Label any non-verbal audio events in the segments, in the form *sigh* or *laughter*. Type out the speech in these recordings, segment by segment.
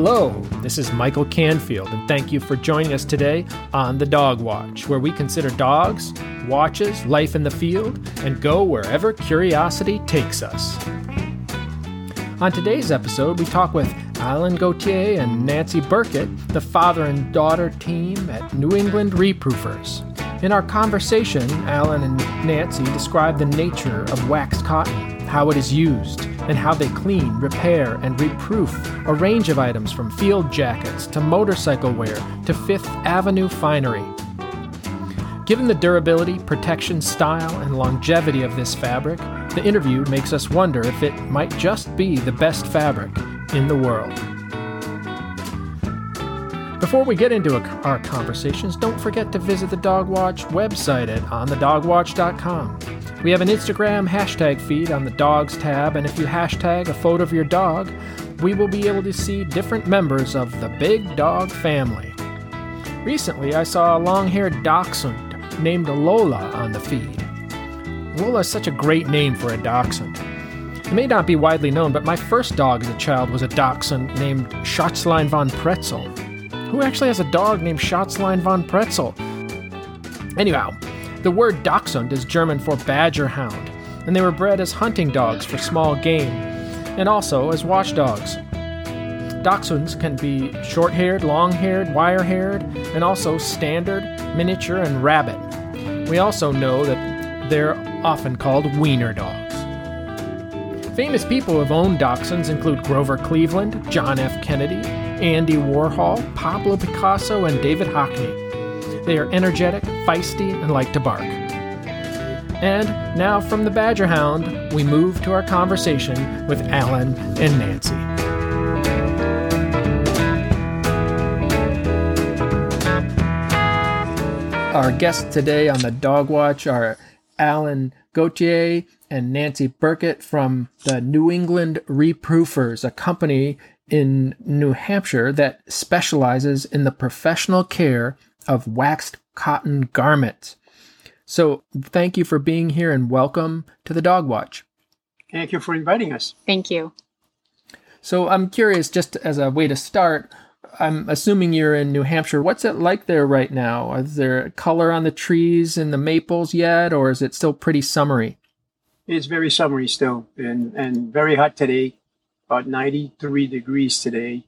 Hello, this is Michael Canfield, and thank you for joining us today on The Dog Watch, where we consider dogs, watches, life in the field, and go wherever curiosity takes us. On today's episode, we talk with Alan Gauthier and Nancy Burkett, the father and daughter team at New England Reproofers. In our conversation, Alan and Nancy describe the nature of waxed cotton, how it is used, and how they clean, repair, and reproof a range of items from field jackets to motorcycle wear to Fifth Avenue finery. Given the durability, protection, style, and longevity of this fabric, the interview makes us wonder if it might just be the best fabric in the world. Before we get into our conversations, don't forget to visit the Dog Watch website at onthedogwatch.com. We have an Instagram hashtag feed on the dogs tab, and if you hashtag a photo of your dog, we will be able to see different members of the big dog family. Recently, I saw a long haired dachshund named Lola on the feed. Lola is such a great name for a dachshund. It may not be widely known, but my first dog as a child was a dachshund named Schatzlein von Pretzel. Who actually has a dog named Schatzlein von Pretzel? Anyhow, the word Dachshund is German for badger hound, and they were bred as hunting dogs for small game, and also as watchdogs. Dachshunds can be short haired, long haired, wire haired, and also standard, miniature, and rabbit. We also know that they're often called wiener dogs. Famous people who have owned dachshunds include Grover Cleveland, John F. Kennedy, Andy Warhol, Pablo Picasso, and David Hockney. They are energetic, feisty, and like to bark. And now from the Badger Hound, we move to our conversation with Alan and Nancy. Our guests today on the Dog Watch are Alan Gauthier and Nancy Burkett from the New England Reproofers, a company in New Hampshire that specializes in the professional care of waxed cotton garments. So, thank you for being here and welcome to the Dog Watch. Thank you for inviting us. Thank you. So, I'm curious, just as a way to start, I'm assuming you're in New Hampshire. What's it like there right now? Is there color on the trees and the maples yet, or is it still pretty summery? It's very summery still, and, and very hot today, about 93 degrees today.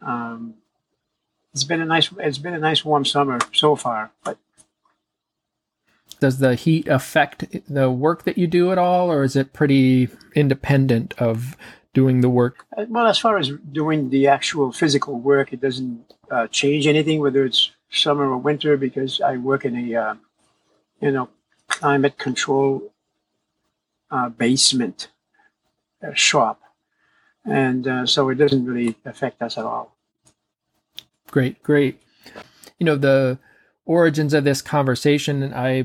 Um, it's been a nice it's been a nice warm summer so far. But does the heat affect the work that you do at all, or is it pretty independent of doing the work? Uh, well, as far as doing the actual physical work, it doesn't uh, change anything, whether it's summer or winter, because I work in a uh, you know climate control uh, basement uh, shop, and uh, so it doesn't really affect us at all. Great, great. You know, the origins of this conversation, I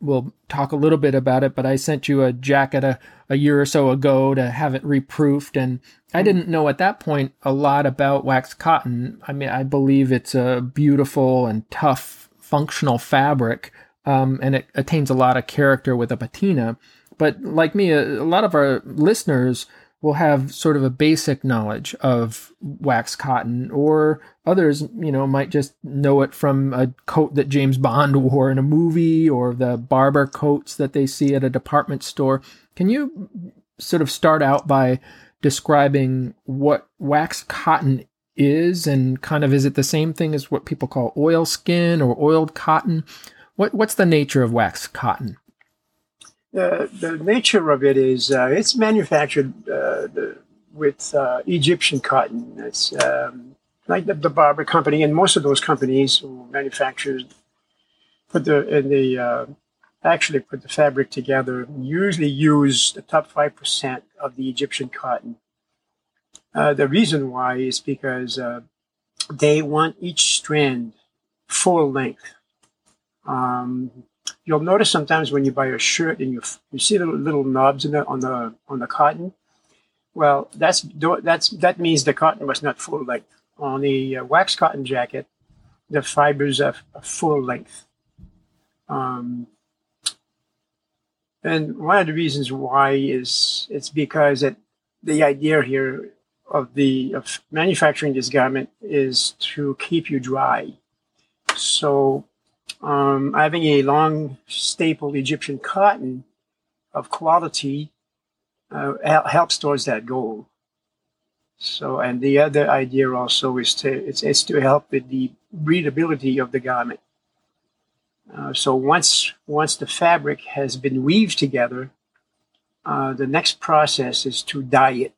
will talk a little bit about it, but I sent you a jacket a, a year or so ago to have it reproofed. And I didn't know at that point a lot about wax cotton. I mean, I believe it's a beautiful and tough functional fabric, um, and it attains a lot of character with a patina. But like me, a, a lot of our listeners will have sort of a basic knowledge of wax cotton or others you know might just know it from a coat that James Bond *laughs* wore in a movie or the Barbour coats that they see at a department store. Can you sort of start out by describing what wax cotton is and kind of is it the same thing as what people call oilskin or oiled cotton? What what's the nature of wax cotton the, the nature of it is uh, it's manufactured uh, the, with uh, Egyptian cotton. It's um, like the, the, Barbour Company and most of those companies who manufacture put the the uh, actually put the fabric together. Usually use the top five percent of the Egyptian cotton. Uh, the reason why is because uh, they want each strand full length. Um, you'll notice sometimes when you buy a shirt and you you see little little knobs the, on the on the cotton. Well, that's that's that means the cotton was not full length. On the uh, wax cotton jacket, the fibers are, are full length. Um, and one of the reasons why is it's because it, the idea here of the of manufacturing this garment is to keep you dry. So, um, having a long staple Egyptian cotton of quality uh, helps towards that goal. So, and the other idea also is to it's, it's to help with the breathability of the garment. Uh, so once once the fabric has been weaved together, uh, the next process is to dye it,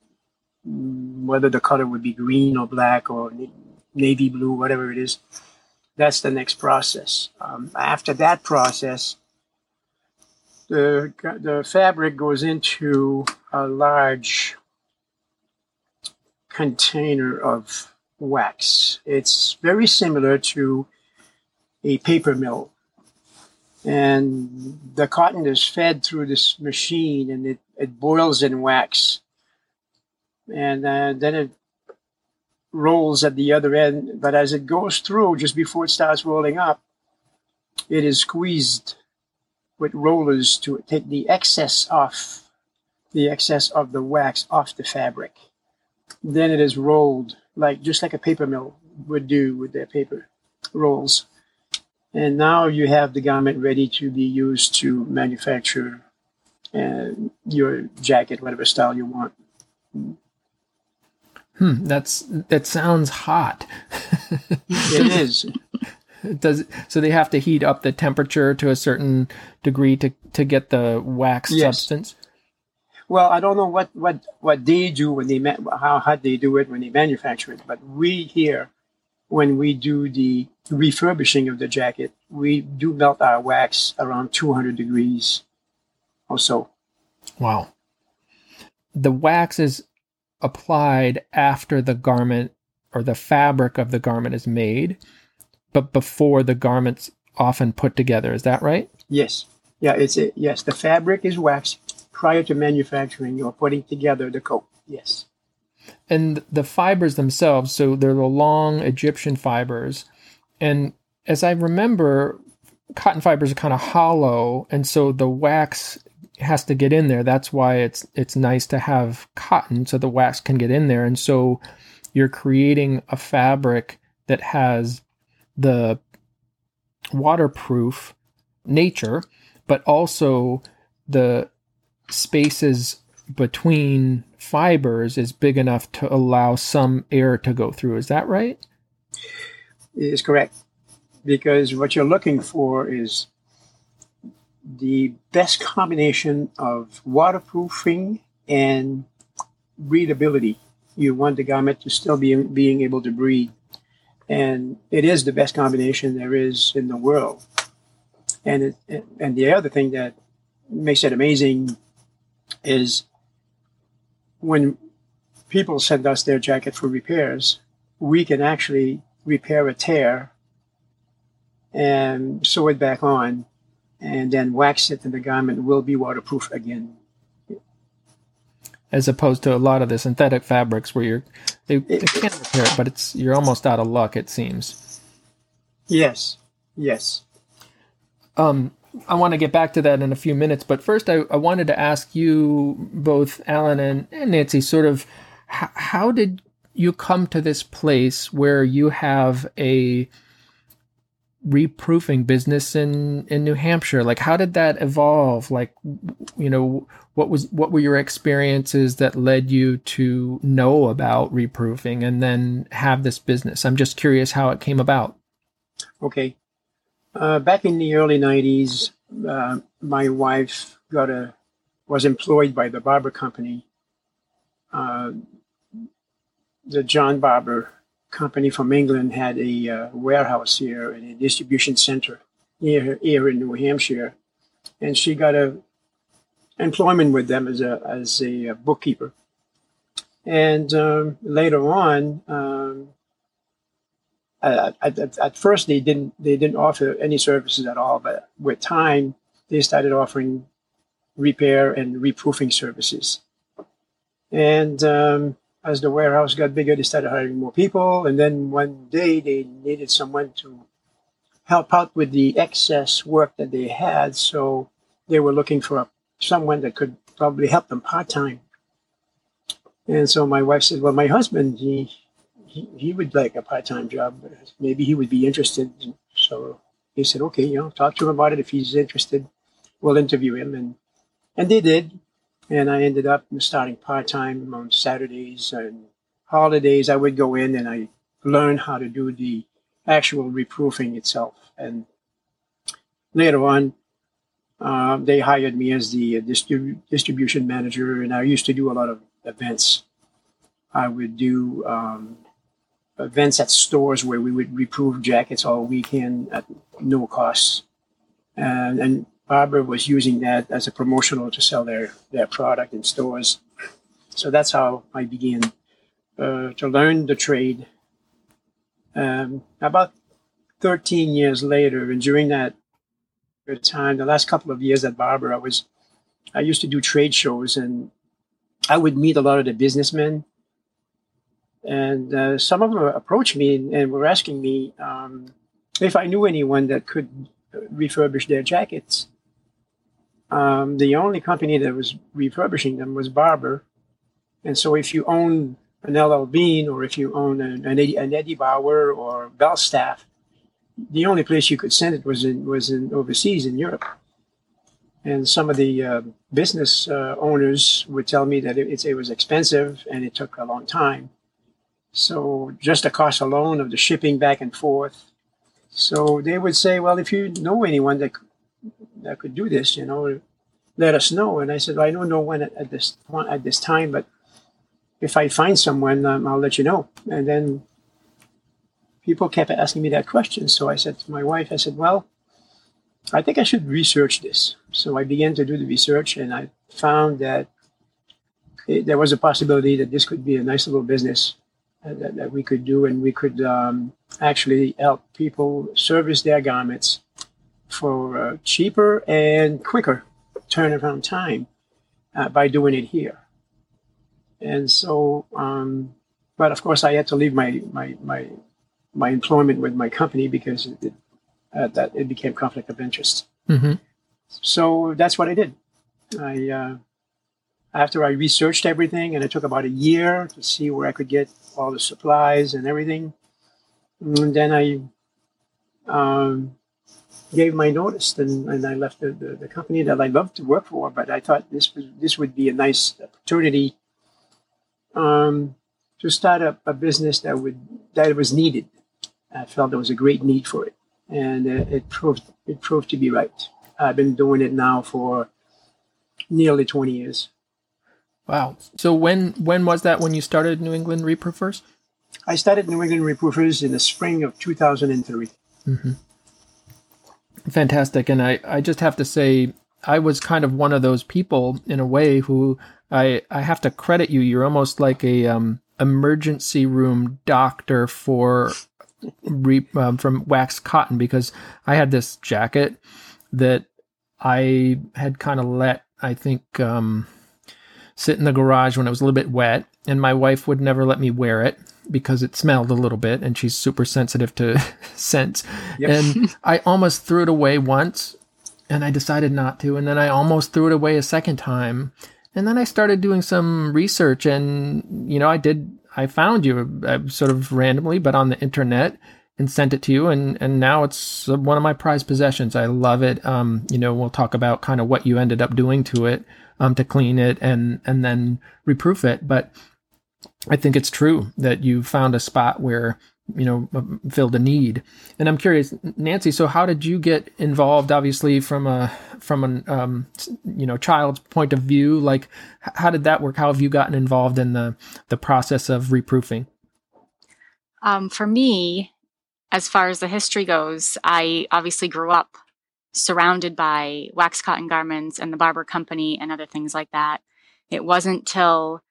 mm, whether the color would be green or black or navy blue, whatever it is. That's the next process. Um, after that process, the the fabric goes into a large container of wax. It's very similar to a paper mill. And the cotton is fed through this machine and it, it boils in wax. And uh, then it rolls at the other end. But as it goes through, just before it starts rolling up, it is squeezed with rollers to take the excess off, the excess of the wax off the fabric. Then it is rolled like just like a paper mill would do with their paper rolls. And now you have the garment ready to be used to manufacture uh, your jacket, whatever style you want. Hmm, that's that sounds hot. it is. Does so they have to heat up the temperature to a certain degree to to get the wax yes. substance. Well, I don't know what, what, what they do when they ma- how hard they do it when they manufacture it, but we here, when we do the refurbishing of the jacket, we do melt our wax around 200 degrees or so. Wow. The wax is applied after the garment or the fabric of the garment is made, but before the garment's often put together. Is that right? Yes. Yeah, it's a, yes. The fabric is waxed prior to manufacturing or putting together the coat. Yes. And the fibers themselves, so they're the long Egyptian fibers. And as I remember, cotton fibers are kind of hollow, and so the wax has to get in there. That's why it's it's nice to have cotton so the wax can get in there. And so you're creating a fabric that has the waterproof nature, but also the spaces between fibers is big enough to allow some air to go through. Is that right? It is correct. Because what you're looking for is the best combination of waterproofing and breathability. You want the garment to still be being able to breathe. And it is the best combination there is in the world. And it, and the other thing that makes it amazing is when people send us their jacket for repairs, we can actually repair a tear and sew it back on and then wax it and the garment will be waterproof again. As opposed to a lot of the synthetic fabrics where you're they, they can repair it, but it's you're almost out of luck it seems. Yes. Yes. Um I want to get back to that in a few minutes, but first I, I wanted to ask you both, Alan and, and Nancy, sort of h- how did you come to this place where you have a reproofing business in in New Hampshire? Like, how did that evolve? Like, you know, what was what were your experiences that led you to know about reproofing and then have this business? I'm just curious how it came about. Okay. Uh, back in the early 90s, uh, my wife got a was employed by the Barbour Company, uh, the John Barbour Company from England had a uh, warehouse here and a distribution center near here in New Hampshire, and she got a employment with them as a as a uh, bookkeeper. And um, later on, um, at, at, at, first they didn't they didn't offer any services at all, but with time they started offering repair and reproofing services. And um, as the warehouse got bigger, they started hiring more people. And then one day they needed someone to help out with the excess work that they had. So they were looking for a, someone that could probably help them part time. And so my wife said, "Well, my husband, he he, he would like a part time job. Maybe he would be interested." So he said, "Okay, you know, talk to him about it. If he's interested, we'll interview him." And and they did. And I ended up starting part time on Saturdays and holidays. I would go in and I learned how to do the actual reproofing itself. And later on, um, they hired me as the distrib- distribution manager, and I used to do a lot of events. I would do um, events at stores where we would reproof jackets all weekend at no cost. And, and Barbour was using that as a promotional to sell their, their product in stores. So that's how I began uh, to learn the trade. Um, about 13 years later, and during that time, the last couple of years at Barbour, I was I used to do trade shows, and I would meet a lot of the businessmen, and uh, some of them approached me and, were asking me um, if I knew anyone that could refurbish their jackets. Um, the only company that was refurbishing them was Barbour, and so if you own an LL Bean or if you own an, an, Eddie, an Eddie Bauer or Belstaff, the only place you could send it was in was in overseas in Europe. And some of the uh, business uh, owners would tell me that it, it was expensive and it took a long time. So just the cost alone of the shipping back and forth. So they would say, well, if you know anyone that that could do this, you know, let us know. And I said, well, I don't know when at, at this at this time, but if I find someone, um, I'll let you know. And then people kept asking me that question. So I said to my wife, I said, well, I think I should research this. So I began to do the research and I found that it, there was a possibility that this could be a nice little business uh, that, that, we could do and we could um, actually help people service their garments for uh, cheaper and quicker turnaround time uh, by doing it here. And so, um, but of course, I had to leave my my my my employment with my company because it, uh, that it became conflict of interest. Mm-hmm. So that's what I did. I uh, after I researched everything, and it took about a year to see where I could get all the supplies and everything. And then I um, gave my notice, and, and I left the, the, the, company that I loved to work for. But I thought this was this would be a nice opportunity um, to start up a business that would that was needed. I felt there was a great need for it, and uh, it proved it proved to be right. I've been doing it now for nearly twenty years. Wow! So when when was that when you started New England Reproofers? I started New England Reproofers in the spring of two thousand and three. Mm-hmm. Fantastic, and I I just have to say I was kind of one of those people in a way who I I have to credit you. You're almost like a um, emergency room doctor for re, um, from wax cotton because I had this jacket that I had kind of let I think um, sit in the garage when it was a little bit wet, and my wife would never let me wear it because it smelled a little bit, and she's super sensitive to *laughs* scents. Yep. And *laughs* I almost threw it away once, and I decided not to, and then I almost threw it away a second time, and then I started doing some research, and you know, I did. I found you uh, sort of randomly, but on the internet, and sent it to you, and and now it's one of my prized possessions. I love it. Um, you know, we'll talk about kind of what you ended up doing to it, um, to clean it and and then reproof it, but. I think it's true that you found a spot where you know filled a need. And i'm curious nancy so how did you get involved obviously from a from an um, you know child's point of view? Like how did that work? How have you gotten involved in the the process of reproofing? Um, for me as far as the history goes i obviously grew up surrounded by wax cotton garments and the Barbour company and other things like that. It wasn't till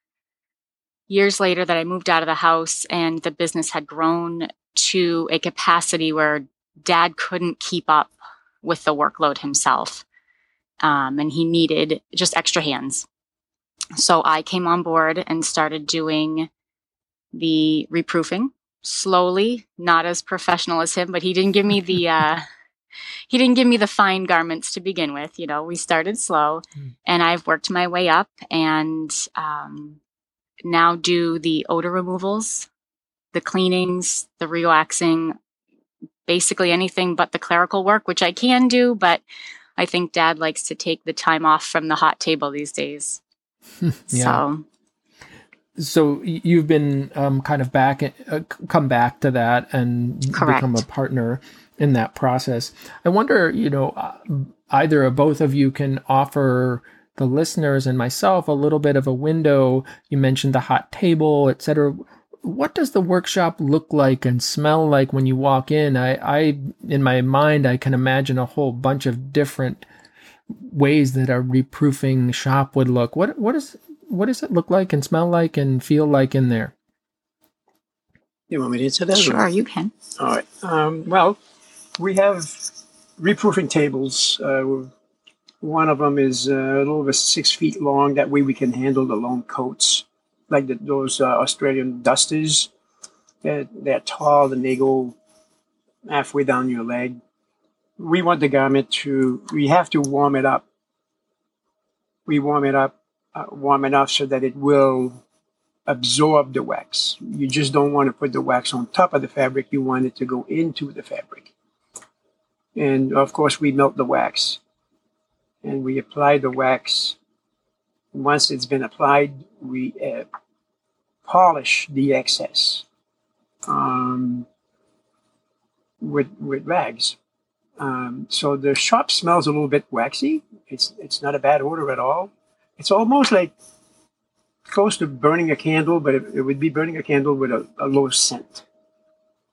years later that I moved out of the house and the business had grown to a capacity where dad couldn't keep up with the workload himself. Um, and he needed just extra hands. So I came on board and started doing the reproofing slowly, not as professional as him, but he didn't give me the, *laughs* uh, he didn't give me the fine garments to begin with. You know, we started slow mm. and I've worked my way up and, um, now do the odor removals, the cleanings, the relaxing, basically anything but the clerical work, which I can do, but I think dad likes to take the time off from the hot table these days. *laughs* yeah. So so you've been um, kind of back uh, come back to that and Correct. become a partner in that process i wonder you know uh, either or both of you can offer the listeners and myself a little bit of a window you mentioned the hot table etc what does the workshop look like and smell like when you walk in i i in my mind i can imagine a whole bunch of different ways that a reproofing shop would look what what is what does it look like and smell like and feel like in there? You want me to answer that? Sure, you can. All right. Um, well, we have reproofing tables. Uh, one of them is uh, a little over six feet long. That way we can handle the long coats, like the, those uh, Australian dusters. They're, they're tall and they go halfway down your leg. We want the garment to, we have to warm it up. We warm it up uh, warm enough so that it will absorb the wax. You just don't want to put the wax on top of the fabric. You want it to go into the fabric. And of course, we melt the wax and we apply the wax. Once it's been applied, we uh, polish the excess um, with, with rags. Um, so the shop smells a little bit waxy. It's, it's not a bad odor at all it's almost like close to burning a candle, but it, it would be burning a candle with a, a, low scent.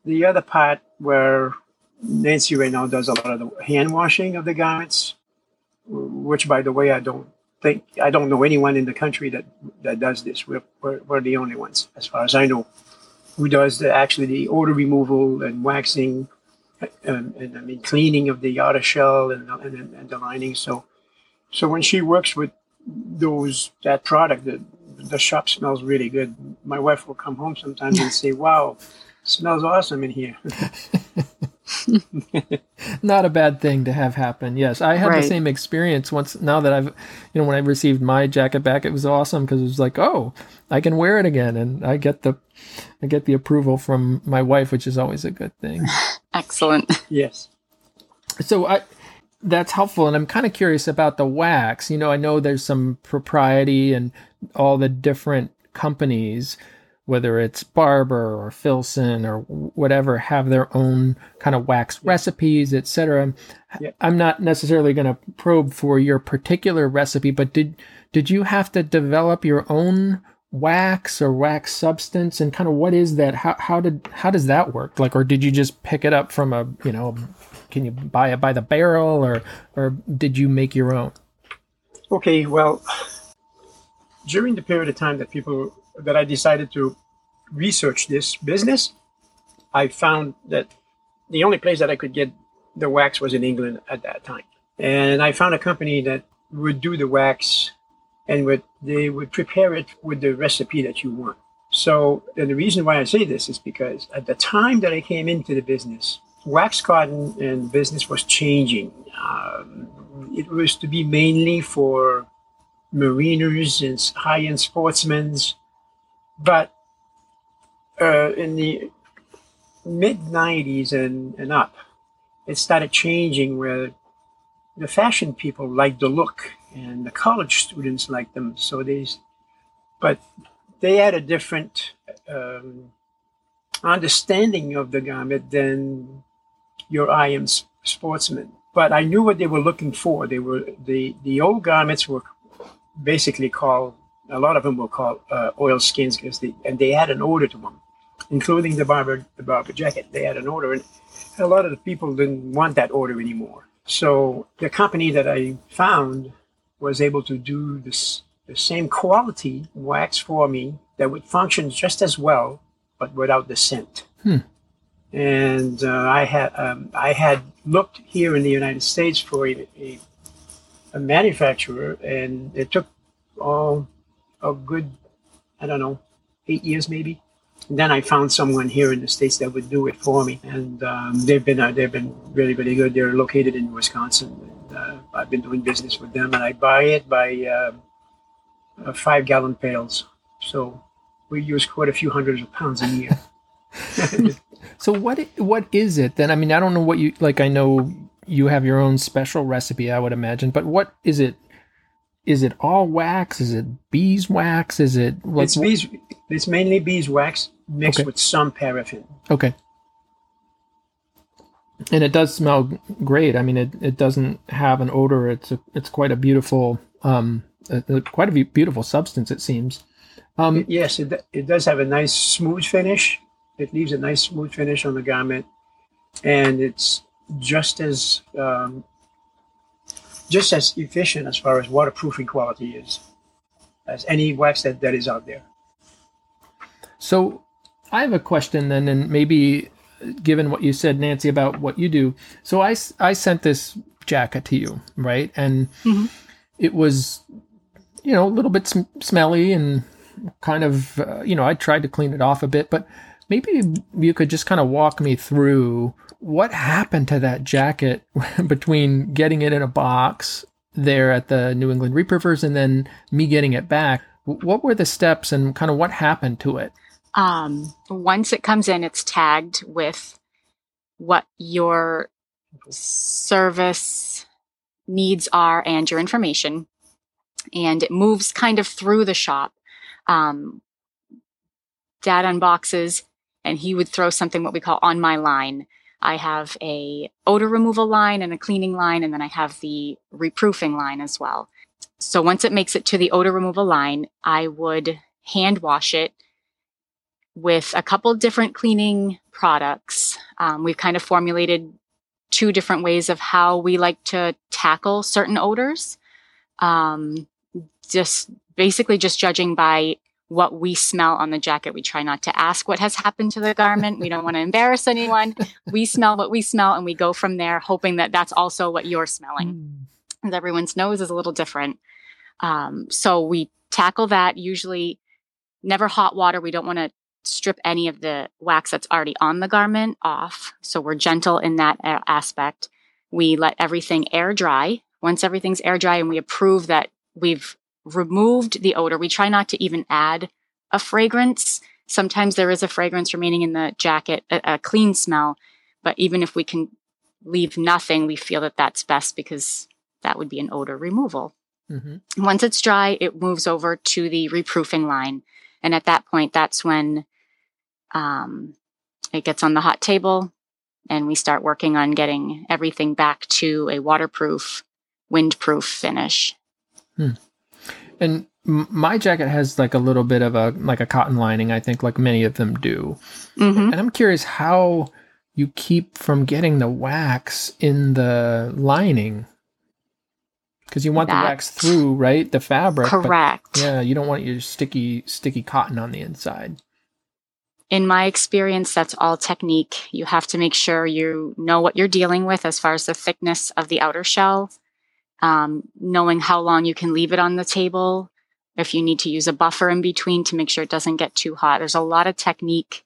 The other part where Nancy right now does a lot of the hand washing of the garments, which, by the way, I don't think I don't know anyone in the country that that does this. We're, we're, we're the only ones, as far as I know, who does the, actually the odor removal and waxing, and, and I mean cleaning of the outer shell and, and, and the lining. So, so when she works with those that product the the shop smells really good my wife will come home sometimes and say wow smells awesome in here *laughs* *laughs* *laughs* not a bad thing to have happen yes i had right. the same experience once now that i've you know when i received my jacket back it was awesome because it was like oh i can wear it again and i get the i get the approval from my wife which is always a good thing *laughs* excellent yes so i that's helpful. And I'm kind of curious about the wax. You know, I know there's some propriety and all the different companies, whether it's Barbour or Filson or whatever, have their own kind of wax yeah. recipes, etc. Yeah. I'm not necessarily going to probe for your particular recipe, but did did you have to develop your own wax or wax substance and kind of what is that how, how did how does that work like or did you just pick it up from a you know can you buy it by the barrel or or did you make your own okay well during the period of time that people that i decided to research this business i found that the only place that i could get the wax was in england at that time and i found a company that would do the wax and would they would prepare it with the recipe that you want. So the reason why I say this is because at the time that I came into the business, wax cotton and business was changing. Um, it was to be mainly for mariners and high-end sportsmen, but uh, in the mid 90s and, and up, it started changing where the fashion people liked the look and the college students liked them. So they, but they had a different um, understanding of the garment than your IM sportsman. But I knew what they were looking for. They were the the old garments were basically called a lot of them were called uh, oil skins because they and they had an odor to them, including the Barbour the Barbour jacket. They had an odor, and a lot of the people didn't want that odor anymore. So the company that I found was able to do this, the same quality wax for me that would function just as well, but without the scent. Hmm. And uh, I had um, I had looked here in the United States for a, a, a manufacturer, and it took all a good I don't know eight years maybe. And then I found someone here in the states that would do it for me, and um, they've been uh, they've been really really good. They're located in Wisconsin, uh, I've been doing business with them, and I buy it by uh, uh, five gallon pails. So we use quite a few hundreds of pounds a year. *laughs* so what what is it then? I mean, I don't know what you like. I know you have your own special recipe, I would imagine, but what is it? Is it all wax? Is it beeswax? Is it like, it's bees? It's mainly beeswax mixed okay. with some paraffin. Okay. And it does smell great. I mean, it, it doesn't have an odor. It's a, it's quite a beautiful um a, a, quite a beautiful substance. It seems. Um, yes, it, it does have a nice smooth finish. It leaves a nice smooth finish on the garment, and it's just as um, just as efficient as far as waterproofing quality is as any wax that, that is out there. So I have a question then, and maybe given what you said, Nancy, about what you do. So I, I sent this jacket to you, right? And mm-hmm. it was, you know, a little bit sm- smelly and kind of, uh, you know, I tried to clean it off a bit, but maybe you could just kind of walk me through what happened to that jacket *laughs* between getting it in a box there at the New England Reproofers and then me getting it back. What were the steps and kind of what happened to it? Um, once it comes in, it's tagged with what your service needs are and your information. And it moves kind of through the shop. Um, dad unboxes and he would throw something what we call on my line. I have a odor removal line and a cleaning line, and then I have the reproofing line as well. So once it makes it to the odor removal line, I would hand wash it with a couple different cleaning products. Um, we've kind of formulated two different ways of how we like to tackle certain odors. Um, just basically just judging by what we smell on the jacket. We try not to ask what has happened to the garment. We don't want to embarrass anyone. We smell what we smell and we go from there, hoping that that's also what you're smelling. Mm. everyone's nose is a little different. Um, so we tackle that usually never hot water. We don't want to strip any of the wax that's already on the garment off. So we're gentle in that aspect. We let everything air dry. Once everything's air dry and we approve that we've removed the odor. We try not to even add a fragrance. Sometimes there is a fragrance remaining in the jacket, a, a clean smell. But even if we can leave nothing, we feel that that's best because that would be an odor removal. Mm-hmm. Once it's dry, it moves over to the reproofing line. And at that point, that's when um, it gets on the hot table and we start working on getting everything back to a waterproof, windproof finish. Hmm. And my jacket has like a little bit of a like a cotton lining, I think, like many of them do. Mm-hmm. And I'm curious how you keep from getting the wax in the lining because you want That's the wax through, right? The fabric. Correct. yeah, you don't want your sticky sticky cotton on the inside. In my experience, that's all technique. You have to make sure you know what you're dealing with as far as the thickness of the outer shell um, knowing how long you can leave it on the table, if you need to use a buffer in between to make sure it doesn't get too hot. There's a lot of technique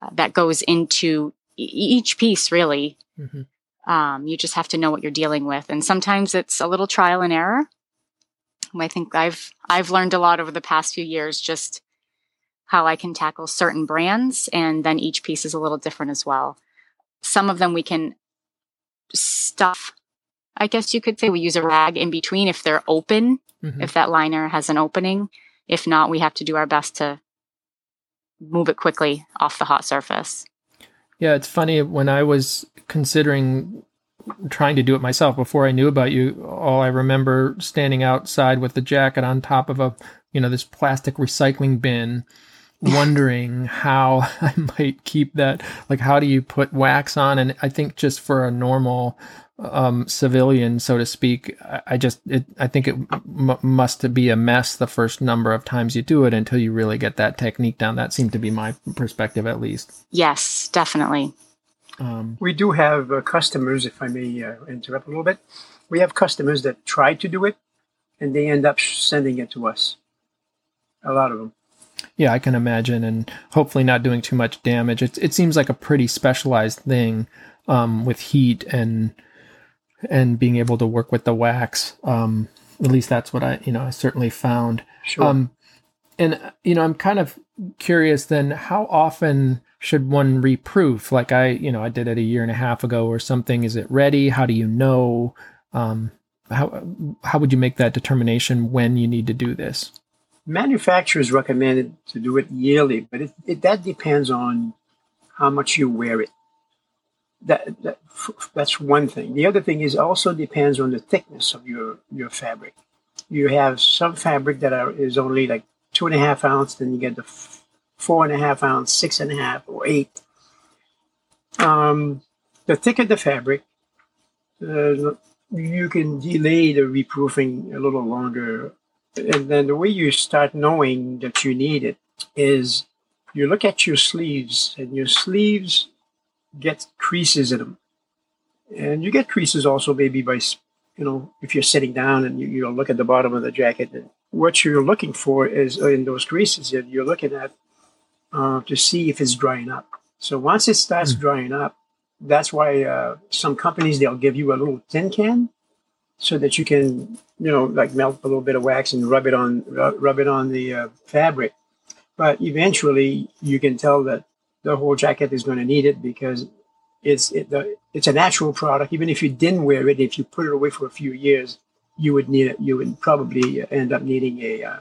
uh, that goes into e- each piece, really. Mm-hmm. Um, you just have to know what you're dealing with, and sometimes it's a little trial and error. I think I've I've learned a lot over the past few years, just how I can tackle certain brands, and then each piece is a little different as well. Some of them we can stuff I guess you could say we use a rag in between if they're open, mm-hmm. if that liner has an opening. If not, we have to do our best to move it quickly off the hot surface. Yeah, it's funny when I was considering trying to do it myself before I knew about you. All I remember standing outside with the jacket on top of a, you know, this plastic recycling bin *laughs* wondering how *laughs* I might keep that. Like, how do you put wax on? And I think just for a normal um, civilian, so to speak, I just, it, I think it m- must be a mess the first number of times you do it until you really get that technique down. That seemed to be my perspective, at least. Yes, definitely. Um, we do have uh, customers, if I may uh, interrupt a little bit. We have customers that try to do it and they end up sending it to us. A lot of them. Yeah, I can imagine, and hopefully not doing too much damage. It, it seems like a pretty specialized thing um, with heat and and being able to work with the wax. Um, at least that's what I, you know, I certainly found. Sure. Um, And you know, I'm kind of curious then how often should one reproof? Like I, you know, I did it a year and a half ago or something. Is it ready? How do you know? Um, how how would you make that determination when you need to do this? Manufacturers recommend to do it yearly, but it, it, that depends on how much you wear it. That, that that's one thing. The other thing is also depends on the thickness of your your fabric. You have some fabric that are, is only like two and a half ounce, then you get the f- four and a half ounce, six and a half, or eight. Um, the thicker the fabric, uh, you can delay the reproofing a little longer. And then the way you start knowing that you need it is you look at your sleeves, and your sleeves get creases in them. And you get creases also maybe by, you know, if you're sitting down and you, you look at the bottom of the jacket. And what you're looking for is in those creases, that you're looking at uh, to see if it's drying up. So once it starts mm. drying up, that's why uh, some companies they'll give you a little tin can so that you can you know like melt a little bit of wax and rub it on rub it on the uh, fabric but eventually you can tell that the whole jacket is going to need it because it's it, the, it's a natural product even if you didn't wear it if you put it away for a few years you would need it you would probably end up needing a uh,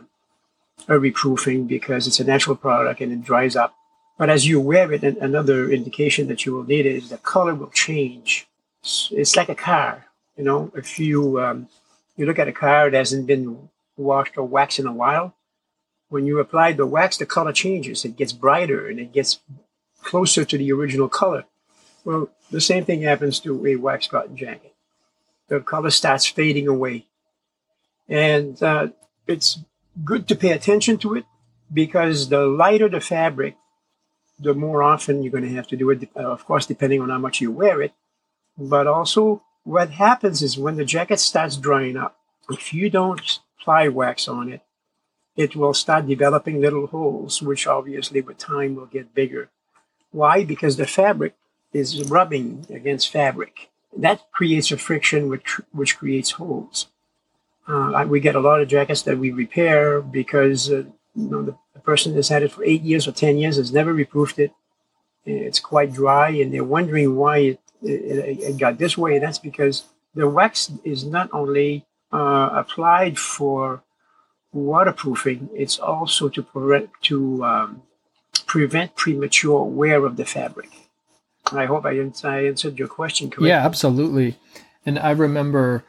a reproofing because it's a natural product and it dries up but as you wear it, another indication that you will need it is the color will change. It's like a car, you know. If you um, you look at a car that hasn't been washed or waxed in a while, when you apply the wax, the color changes. It gets brighter and it gets closer to the original color. Well, the same thing happens to a wax cotton jacket. The color starts fading away, and uh, it's good to pay attention to it because the lighter the fabric, the more often you're going to have to do it, uh, of course, depending on how much you wear it. But also, what happens is when the jacket starts drying up, if you don't apply wax on it, it will start developing little holes, which obviously with time will get bigger. Why? Because the fabric is rubbing against fabric. That creates a friction which, which creates holes. Uh, we get a lot of jackets that we repair because uh, you know, the, the person has had it for eight years or 10 years, has never reproofed it. It's quite dry, and they're wondering why it, it, it got this way. And that's because the wax is not only uh, applied for waterproofing, it's also to, prevent, to um, prevent premature wear of the fabric. I hope I, I answered your question correctly. Yeah, absolutely. And I remember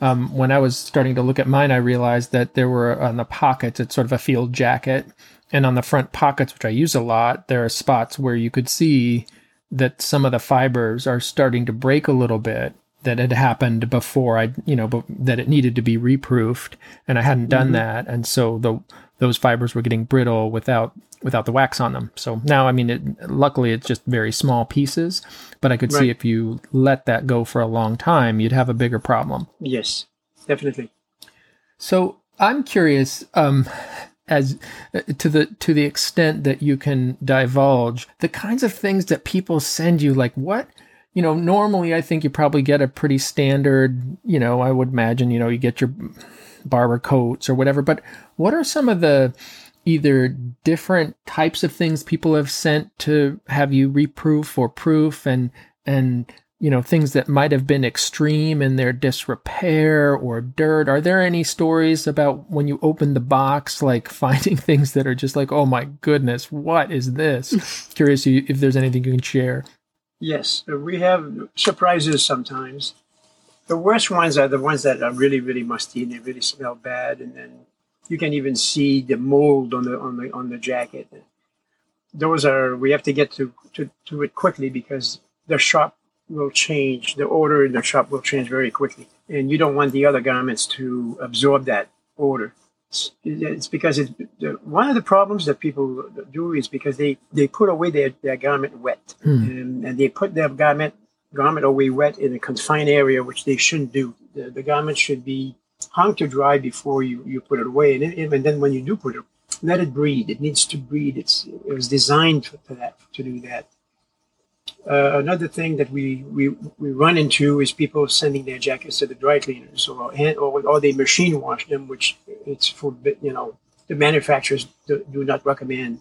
um, when I was starting to look at mine, I realized that there were on the pockets, it's sort of a field jacket. And on the front pockets, which I use a lot, there are spots where you could see that some of the fibers are starting to break a little bit that had happened before I, you know, that it needed to be reproofed and I hadn't done mm-hmm. that. And so the, those fibers were getting brittle without without the wax on them. So now, I mean, it, luckily it's just very small pieces, but I could right. see if you let that go for a long time, you'd have a bigger problem. Yes, definitely. So I'm curious, um, as uh, to the to the extent that you can divulge the kinds of things that people send you, like what you know. Normally, I think you probably get a pretty standard. You know, I would imagine you know you get your Barbour coats or whatever. But what are some of the either different types of things people have sent to have you reproof or proof and and you know things that might have been extreme in their disrepair or dirt? Are there any stories about when you open the box like *laughs* finding things that are just like oh my goodness what is this? *laughs* Curious if there's anything you can share. Yes we have surprises sometimes the worst ones are the ones that are really really musty and they really smell bad and then you can even see the mold on the on the on the jacket. Those are we have to get to to, to it quickly because the shop will change. The order in the shop will change very quickly, and you don't want the other garments to absorb that order. It's, it's because it's the, one of the problems that people do is because they, they put away their, their garment wet, hmm. and, and they put their garment garment away wet in a confined area, which they shouldn't do. The, the garment should be hung to dry before you, you put it away. And, and then when you do put it, let it breathe. It needs to breathe. It's, it was designed for, for that, to do that. Uh, another thing that we, we, we run into is people sending their jackets to the dry cleaners or, or, or they machine wash them, which it's for, you know, the manufacturers do, do not recommend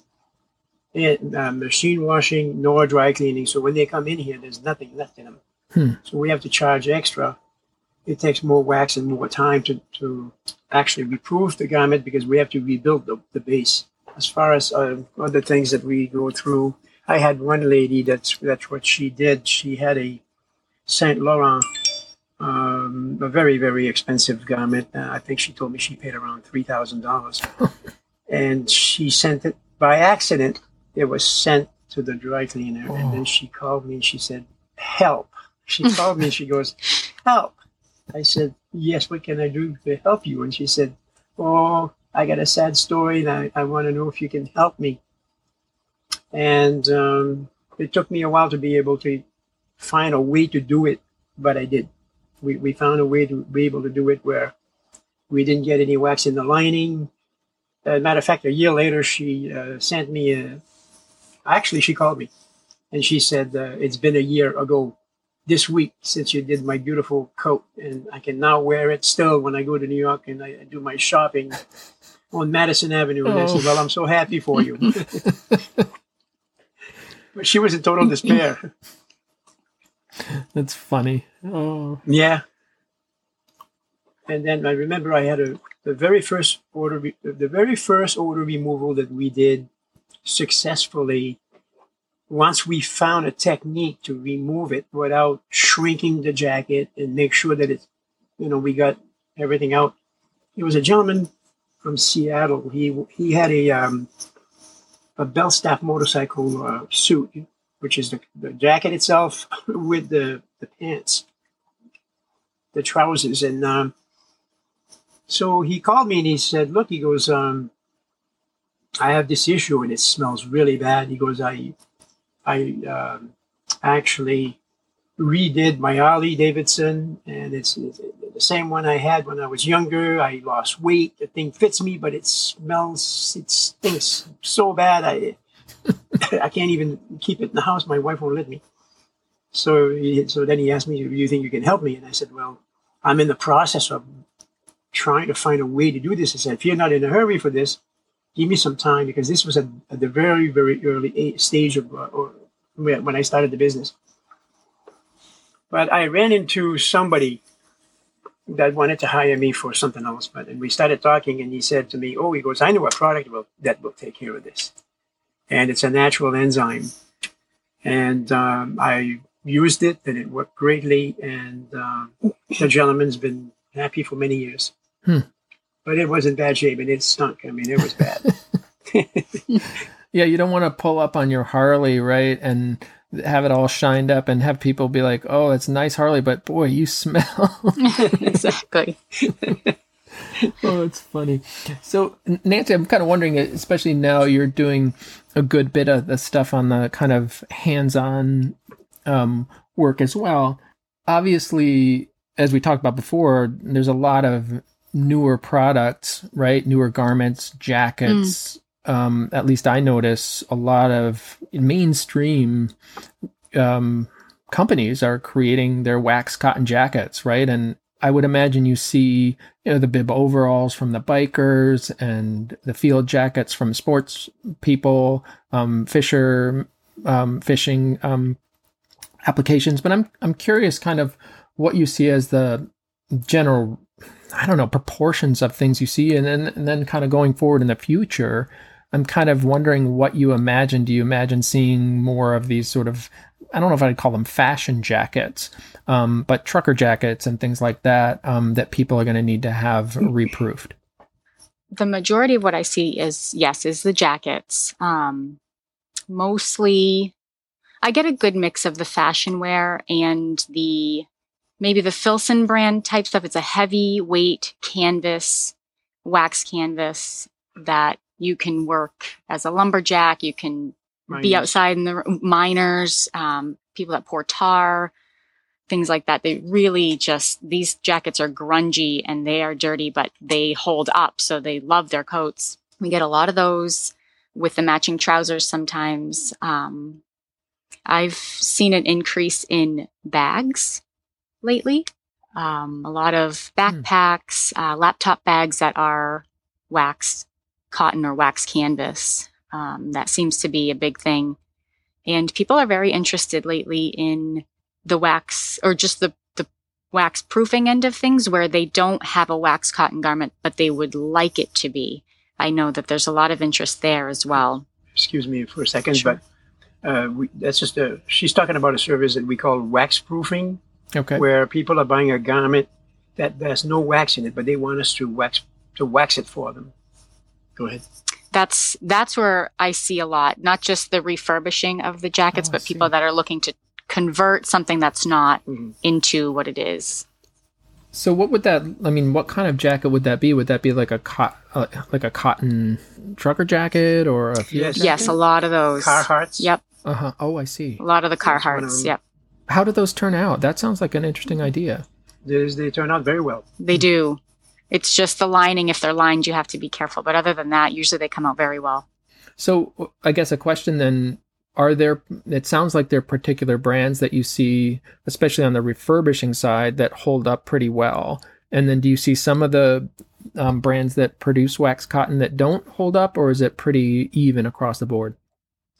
and, uh, machine washing nor dry cleaning. So when they come in here, there's nothing left in them. Hmm. So we have to charge extra. It takes more wax and more time to, to actually reproof the garment because we have to rebuild the, the base. As far as uh, other things that we go through, I had one lady that's that's what she did. She had a Saint Laurent, um, a very very expensive garment. Uh, I think she told me she paid around three thousand dollars, *laughs* and she sent it by accident. It was sent to the dry cleaner, and then she called me and she said, "Help!" *laughs* She called me and she goes, "Help!" I said, "Yes, what can I do to help you?" And she said, "Oh, I got a sad story, and I, I want to know if you can help me." And um, it took me a while to be able to find a way to do it, but I did. We, we found a way to be able to do it where we didn't get any wax in the lining. As a matter of fact, a year later, she uh, sent me a. Actually, she called me, and she said uh, it's been a year ago this week since you did my beautiful coat, and I can now wear it still when I go to New York and I do my shopping *laughs* on Madison Avenue. And I said, "Well, I'm so happy for you." *laughs* *laughs* but she was in total despair. That's funny. Oh, Yeah. And then I remember I had a the very first order the very first order removal that we did successfully. Once we found a technique to remove it without shrinking the jacket and make sure that it's, you know, we got everything out. It was a gentleman from Seattle. He he had a um, a Belstaff motorcycle uh, suit, which is the, the jacket itself *laughs* with the, the pants, the trousers. And um, so he called me and he said, Look, he goes, um, I have this issue and it smells really bad. He goes, I, I um, actually redid my Harley Davidson and it's, it's the same one I had when I was younger. I lost weight. The thing fits me, but it smells, it stinks so bad. I, *laughs* I can't even keep it in the house. My wife won't let me. So, he, so then he asked me, "Do you think you can help me?" And I said, "Well, I'm in the process of trying to find a way to do this." I said, "If you're not in a hurry for this, give me some time because this was at, at the very, very early stage of uh, or when I started the business." But I ran into somebody that wanted to hire me for something else. But and we started talking, and he said to me, "Oh, he goes, I know a product will, that will take care of this." and it's a natural enzyme. And um, I used it, and it worked greatly. And um, the gentleman's been happy for many years. Hmm. But it was in bad shape, and it stunk. I mean, it was bad. *laughs* *laughs* yeah. You don't want to pull up on your Harley, right, and have it all shined up and have people be like, "Oh, it's nice Harley, but boy, you smell." *laughs* exactly. oh, it's funny. So, Nancy, I'm kind of wondering, especially now you're doing a good bit of the stuff on the kind of hands-on um, work as well. Obviously, as we talked about before, there's a lot of newer products, right? Newer garments, jackets. Mm. Um, at least I notice a lot of mainstream um, companies are creating their wax cotton jackets, right? And I would imagine you see, you know, the bib overalls from the bikers and the field jackets from sports people, um, fisher, um, fishing um, applications. But I'm I'm curious, kind of what you see as the general, I don't know, proportions of things you see, and then and then kind of going forward in the future. I'm kind of wondering what you imagine. Do you imagine seeing more of these sort of I don't know if I'd call them fashion jackets, um, but trucker jackets and things like that um, that people are going to need to have reproofed. The majority of what I see is yes, is the jackets. Um, mostly, I get a good mix of the fashion wear and the maybe the Filson brand type stuff. It's a heavy weight canvas, wax canvas that you can work as a lumberjack. You can miners. be outside in the miners, um, people that pour tar, things like that. They really just, these jackets are grungy and they are dirty, but they hold up. So they love their coats. We get a lot of those with the matching trousers sometimes. Um, I've seen an increase in bags lately. Um, a lot of backpacks, uh, laptop bags that are waxed cotton or wax canvas. Um, that seems to be a big thing. And people are very interested lately in the wax or just the, the wax proofing end of things where they don't have a wax cotton garment, but they would like it to be. I know that there's a lot of interest there as well. Excuse me for a second, Sure. but uh, we, that's just a. She's talking about a service that we call wax proofing, Okay. where people are buying a garment that there's no wax in it, but they want us to wax to wax it for them. Go ahead. That's that's where I see a lot, not just the refurbishing of the jackets, Oh, but people that are looking to convert something that's not Mhm. into what it is. So what would that? I mean, what kind of jacket would that be? Would that be like a cot, uh, like a cotton trucker jacket or a field Yes. Yes, a lot of those. Carhartts. Yep, Uh huh. Oh, I see. a lot of the That's one Carhartts. Yep, How do those turn out? That sounds like an interesting idea. There's, they turn out very well. they do. It's just the lining. If they're lined, you have to be careful. But other than that, usually they come out very well. So I guess a question then: Are there? It sounds like there are particular brands that you see, especially on the refurbishing side, that hold up pretty well. And then do you see some of the um, brands that produce wax cotton that don't hold up, or is it pretty even across the board?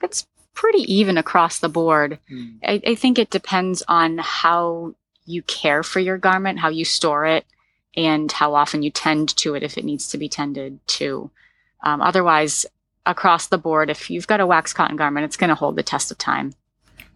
It's pretty even across the board. Mm. I, I think it depends on how you care for your garment, how you store it, and how often you tend to it if it needs to be tended to. Um, otherwise, across the board, if you've got a wax cotton garment, it's going to hold the test of time.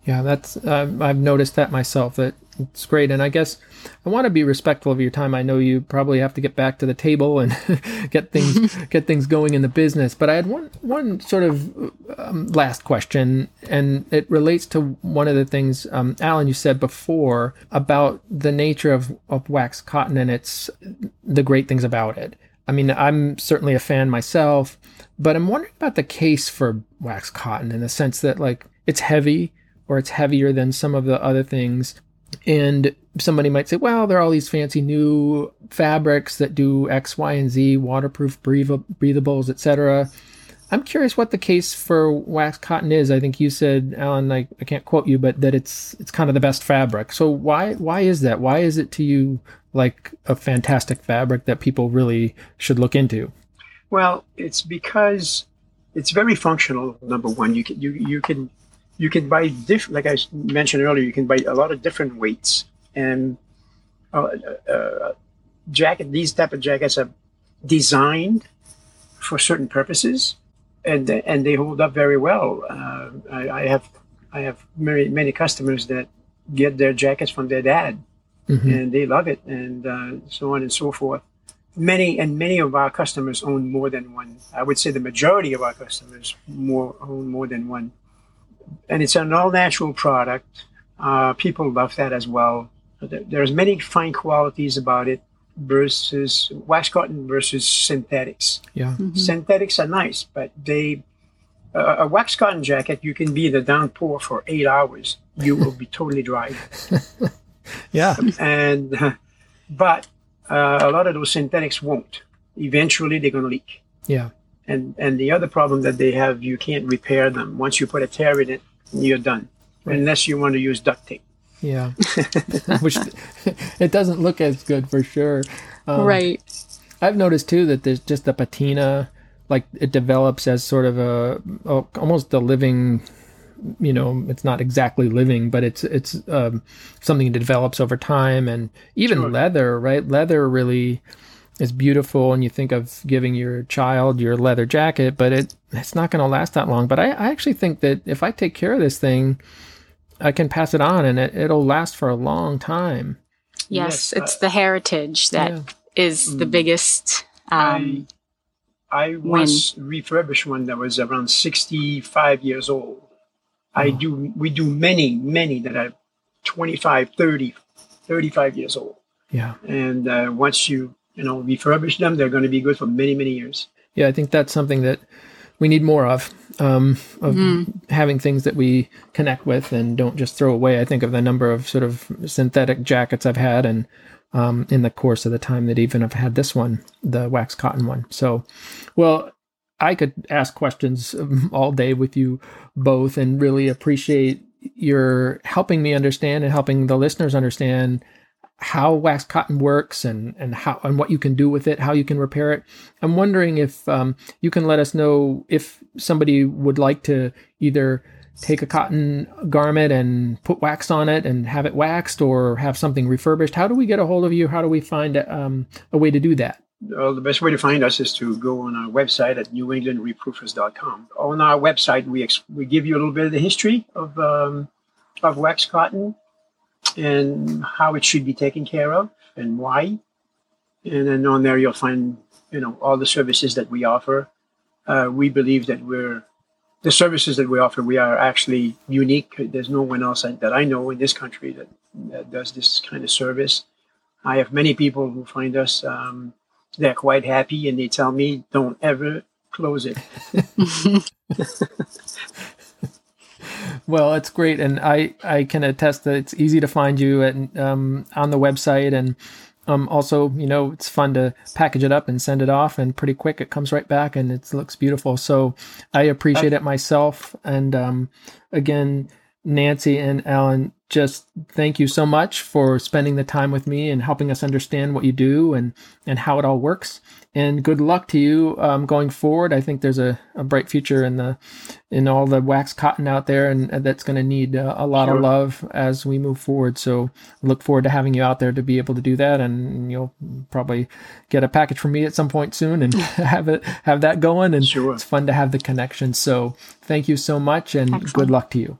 Yeah, that's uh, I've noticed that myself. That it's great, and I guess I want to be respectful of your time. I know you probably have to get back to the table and *laughs* get things *laughs* get things going in the business. But I had one one sort of um, last question, and it relates to one of the things, um, Alan, you said before about the nature of of wax cotton and its the great things about it. I mean, I'm certainly a fan myself, but I'm wondering about the case for wax cotton in the sense that like it's heavy or it's heavier than some of the other things. And somebody might say, well, there are all these fancy new fabrics that do X, Y, and Z, waterproof, breathable, breathables, etc. I'm curious what the case for wax cotton is. I think you said, Alan, I, I can't quote you, but that it's it's kind of the best fabric. So why why is that? Why is it to you like a fantastic fabric that people really should look into? Well, it's because it's very functional. Number one, you can you you can you can buy different. Like I mentioned earlier, you can buy a lot of different weights and uh, uh, jacket. These type of jackets are designed for certain purposes, and they- and they hold up very well. Uh, I, I have I have many many customers that get their jackets from their dad Mhm. and they love it, and uh, so on and so forth. Many and many of our customers own more than one. I would say the majority of our customers more own more than one, and it's an all natural product. Uh, people love that as well. There's many fine qualities about it versus wax cotton versus synthetics. Yeah. Synthetics are nice, but they a a wax cotton jacket you can be in the downpour for eight hours. You will be totally dry *laughs* Yeah. and but uh, a lot of those synthetics won't. Eventually, they're going to leak. Yeah. And and the other problem that they have, you can't repair them. Once you put a tear in it, you're done. Right. Unless you want to use duct tape. Yeah. *laughs* Which *laughs* it doesn't look as good for sure. Um, right. I've noticed too that there's just the patina, like it develops as sort of a, a almost a living, you know, it's not exactly living, but it's it's um, something that develops over time, and even Sure. leather, right? Leather really is beautiful, and you think of giving your child your leather jacket, but it it's not going to last that long. But I, I actually think that if I take care of this thing, I can pass it on, and it, it'll last for a long time. Yes, Yes, it's uh, the heritage that is Yeah. the Mm. biggest. Um, I once refurbished one that was around 65 years old. I Oh. do, we do many, many that are 25, 30, 35 years old. Yeah. And uh, once you, you know, refurbish them, they're going to be good for many, many years. yeah, I think that's something that we need more of, um, of Mhm. having things that we connect with and don't just throw away. I think of the number of sort of synthetic jackets I've had, and um, in the course of the time that even I've had this one, the wax cotton one. So, well, I could ask questions um, all day with you both, and really appreciate your helping me understand and helping the listeners understand how wax cotton works and and how and what you can do with it, how you can repair it. I'm wondering if um, you can let us know if somebody would like to either take a cotton garment and put wax on it and have it waxed or have something refurbished. How do we get a hold of you? How do we find um, a way to do that? Well, the best way to find us is to go on our website at newenglandreproofers.com. On our website, we ex- we give you a little bit of the history of um, of wax cotton and how it should be taken care of and why. And then on there, you'll find you know all the services that we offer. Uh, we believe that we're the services that we offer. We are actually unique. There's no one else that I know in this country that, that does this kind of service. I have many people who find us. Um, they're quite happy, and they tell me, "Don't ever close it." *laughs* *laughs* well, it's great, and I I can attest that it's easy to find you at, um, on the website, and um, also you know it's fun to package it up and send it off, and pretty quick it comes right back, and it looks beautiful. So I appreciate it myself, and um, again, Nancy and Alan, just thank you so much for spending the time with me and helping us understand what you do and and how it all works and good luck to you um, going forward. I think there's a, a, bright future in the in all the wax cotton out there, and, and that's going to need uh, a lot sure. of love as we move forward. So look forward to having you out there to be able to do that, and you'll probably get a package from me at some point soon and *laughs* have it have that going. And sure. it's fun to have the connection. So thank you so much, and Excellent. good luck to you.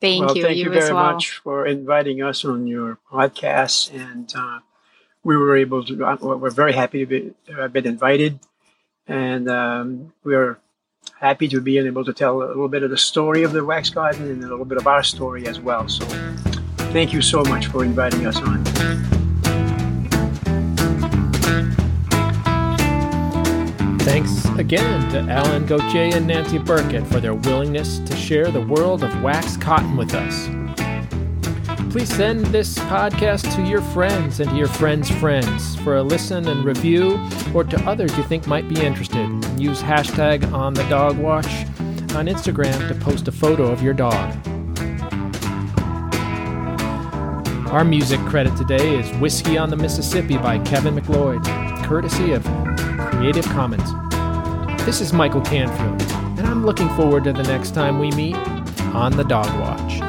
Thank well, you. Thank you, you very well. much for inviting us on your podcast and. Uh, we were able to, uh, we're very happy to be, have been invited. And um, we're happy to be able to tell a little bit of the story of the wax garden and a little bit of our story as well. So thank you so much for inviting us on. Thanks again to Alan Gauthier and Nancy Burkett for their willingness to share the world of wax cotton with us. Please send this podcast to your friends and to your friends' friends for a listen and review, or to others you think might be interested. Use hashtag on the dog watch on Instagram to post a photo of your dog. Our music credit today is Whiskey on the Mississippi by Kevin MacLeod, courtesy of Creative Commons. This is Michael Canfield, and I'm looking forward to the next time we meet on the Dog Watch.